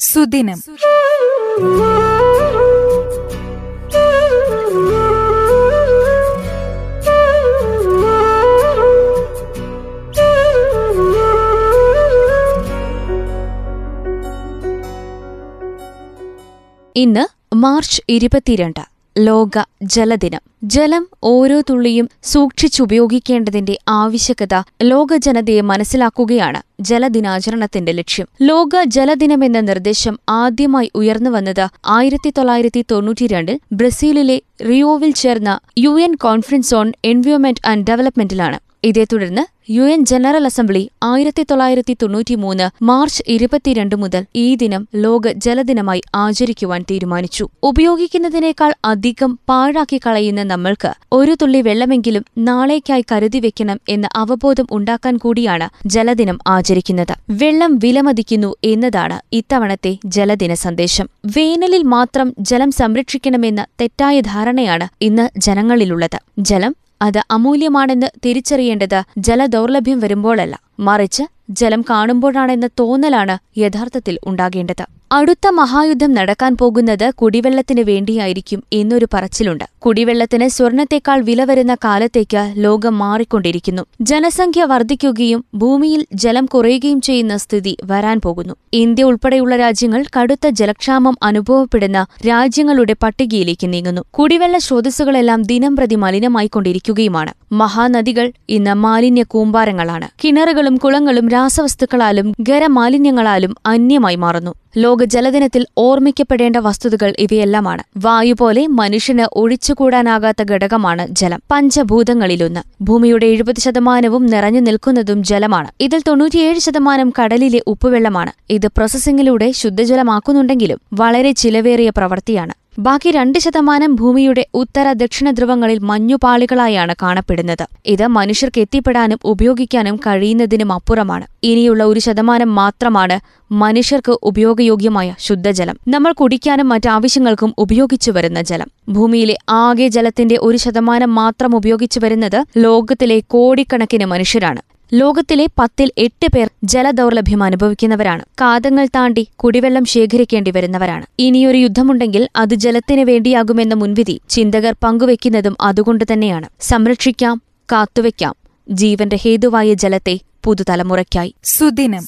സുദിനം. ഇന്ന് മാർച്ച് ഇരുപത്തിരണ്ട്. ലോക ജലദിനം. ജലം ഓരോ തുള്ളിയും സൂക്ഷിച്ചുപയോഗിക്കേണ്ടതിന്റെ ആവശ്യകത ലോക ജനതയെ മനസ്സിലാക്കുകയാണ് ജലദിനാചരണത്തിന്റെ ലക്ഷ്യം. ലോക ജലദിനമെന്ന നിർദ്ദേശം ആദ്യമായി ഉയർന്നുവന്നത് ആയിരത്തി തൊള്ളായിരത്തി തൊണ്ണൂറ്റിരണ്ടിൽ ബ്രസീലിലെ റിയോവിൽ ചേർന്ന U N conference on environment and ഡെവലപ്മെന്റിലാണ്. ഇതേ തുടർന്ന് യു എൻ ജനറൽ അസംബ്ലി ആയിരത്തി തൊള്ളായിരത്തി തൊണ്ണൂറ്റിമൂന്ന് മാർച്ച് ഇരുപത്തിരണ്ട് മുതൽ ഈ ദിനം ലോക ജലദിനമായി ആചരിക്കുവാൻ തീരുമാനിച്ചു. ഉപയോഗിക്കുന്നതിനേക്കാൾ അധികം പാഴാക്കി കളയുന്ന നമ്മൾക്ക് ഒരു തുള്ളി വെള്ളമെങ്കിലും നാളേക്കായി കരുതി വെക്കണം എന്ന അവബോധം ഉണ്ടാക്കാൻ കൂടിയാണ് ജലദിനം ആചരിക്കുന്നത്. വെള്ളം വിലമതിക്കുന്നു എന്നതാണ് ഇത്തവണത്തെ ജലദിന സന്ദേശം. വേനലിൽ മാത്രം ജലം സംരക്ഷിക്കണമെന്ന തെറ്റായ ധാരണയാണ് ഇന്ന് ജനങ്ങളിലുള്ളത്. ജലം അത് അമൂല്യമാണെന്ന് തിരിച്ചറിയേണ്ടത് ജലദൗർലഭ്യം വരുമ്പോഴല്ല. മറിച്ച് ജലം കാണുമ്പോഴാണെന്ന തോന്നലാണ് യഥാർത്ഥത്തിൽ ഉണ്ടാകേണ്ടത്. അടുത്ത മഹായുദ്ധം നടക്കാൻ പോകുന്നത് കുടിവെള്ളത്തിന് വേണ്ടിയായിരിക്കും എന്നൊരു പറച്ചിലുണ്ട്. കുടിവെള്ളത്തിന് സ്വർണത്തെക്കാൾ വില വരുന്ന കാലത്തേക്ക് ലോകം മാറിക്കൊണ്ടിരിക്കുന്നു. ജനസംഖ്യ വർദ്ധിക്കുകയും ഭൂമിയിൽ ജലം കുറയുകയും ചെയ്യുന്ന സ്ഥിതി വരാൻ പോകുന്നു. ഇന്ത്യ ഉൾപ്പെടെയുള്ള രാജ്യങ്ങൾ കടുത്ത ജലക്ഷാമം അനുഭവപ്പെടുന്ന രാജ്യങ്ങളുടെ പട്ടികയിലേക്ക് നീങ്ങുന്നു. കുടിവെള്ള സ്രോതസ്സുകളെല്ലാം ദിനം പ്രതി മലിനമായിക്കൊണ്ടിരിക്കുകയുമാണ്. മഹാനദികൾ ഇന്ന് മാലിന്യ കൂമ്പാരങ്ങളാണ്. കിണറുകളും കുളങ്ങളും രാസവസ്തുക്കളാലും ഖരമാലിന്യങ്ങളാലും അന്യമായി മാറുന്നു. ലോക ജലദിനത്തിൽ ഓർമ്മിക്കപ്പെടേണ്ട വസ്തുതകൾ ഇവയെല്ലാമാണ്. വായു പോലെ മനുഷ്യന് ഒഴിച്ചുകൂടാനാകാത്ത ഘടകമാണ് ജലം. പഞ്ചഭൂതങ്ങളിലൊന്ന്. ഭൂമിയുടെ എഴുപത് ശതമാനവും നിറഞ്ഞു നിൽക്കുന്നതും ജലമാണ്. ഇതിൽ തൊണ്ണൂറ്റിയേഴ് ശതമാനം കടലിലെ ഉപ്പുവെള്ളമാണ്. ഇത് പ്രോസസ്സിംഗിലൂടെ ശുദ്ധജലമാക്കുന്നുണ്ടെങ്കിലും വളരെ ചിലവേറിയ പ്രവൃത്തിയാണ്. ബാക്കി രണ്ട് ശതമാനം ഭൂമിയുടെ ഉത്തര ദക്ഷിണ ധ്രുവങ്ങളിൽ മഞ്ഞുപാളികളായാണ് കാണപ്പെടുന്നത്. ഇത് മനുഷ്യർക്ക് എത്തിപ്പെടാനും ഉപയോഗിക്കാനും കഴിയുന്നതിനും അപ്പുറമാണ്. ഇനിയുള്ള ഒരു ശതമാനം മാത്രമാണ് മനുഷ്യർക്ക് ഉപയോഗയോഗ്യമായ ശുദ്ധജലം. നമ്മൾ കുടിക്കാനും മറ്റാവശ്യങ്ങൾക്കും ഉപയോഗിച്ചു വരുന്ന ജലം. ഭൂമിയിലെ ആകെ ജലത്തിന്റെ ഒരു ശതമാനം മാത്രം ഉപയോഗിച്ചു വരുന്നത് ലോകത്തിലെ കോടിക്കണക്കിന് മനുഷ്യരാണ്. ലോകത്തിലെ പത്തിൽ എട്ട് പേർ ജലദൗർലഭ്യം അനുഭവിക്കുന്നവരാണ്. കാതങ്ങൾ താണ്ടി കുടിവെള്ളം ശേഖരിക്കേണ്ടി വരുന്നവരാണ്. ഇനിയൊരു യുദ്ധമുണ്ടെങ്കിൽ അത് ജലത്തിന് വേണ്ടിയാകുമെന്ന മുൻവിധി ചിന്തകർ പങ്കുവെക്കുന്നതും അതുകൊണ്ട് തന്നെയാണ്. സംരക്ഷിക്കാം കാത്തുവെക്കാം ജീവന്റെ ഹേതുവായ ജലത്തെ പുതുതലമുറയ്ക്കായി. സുദിനം.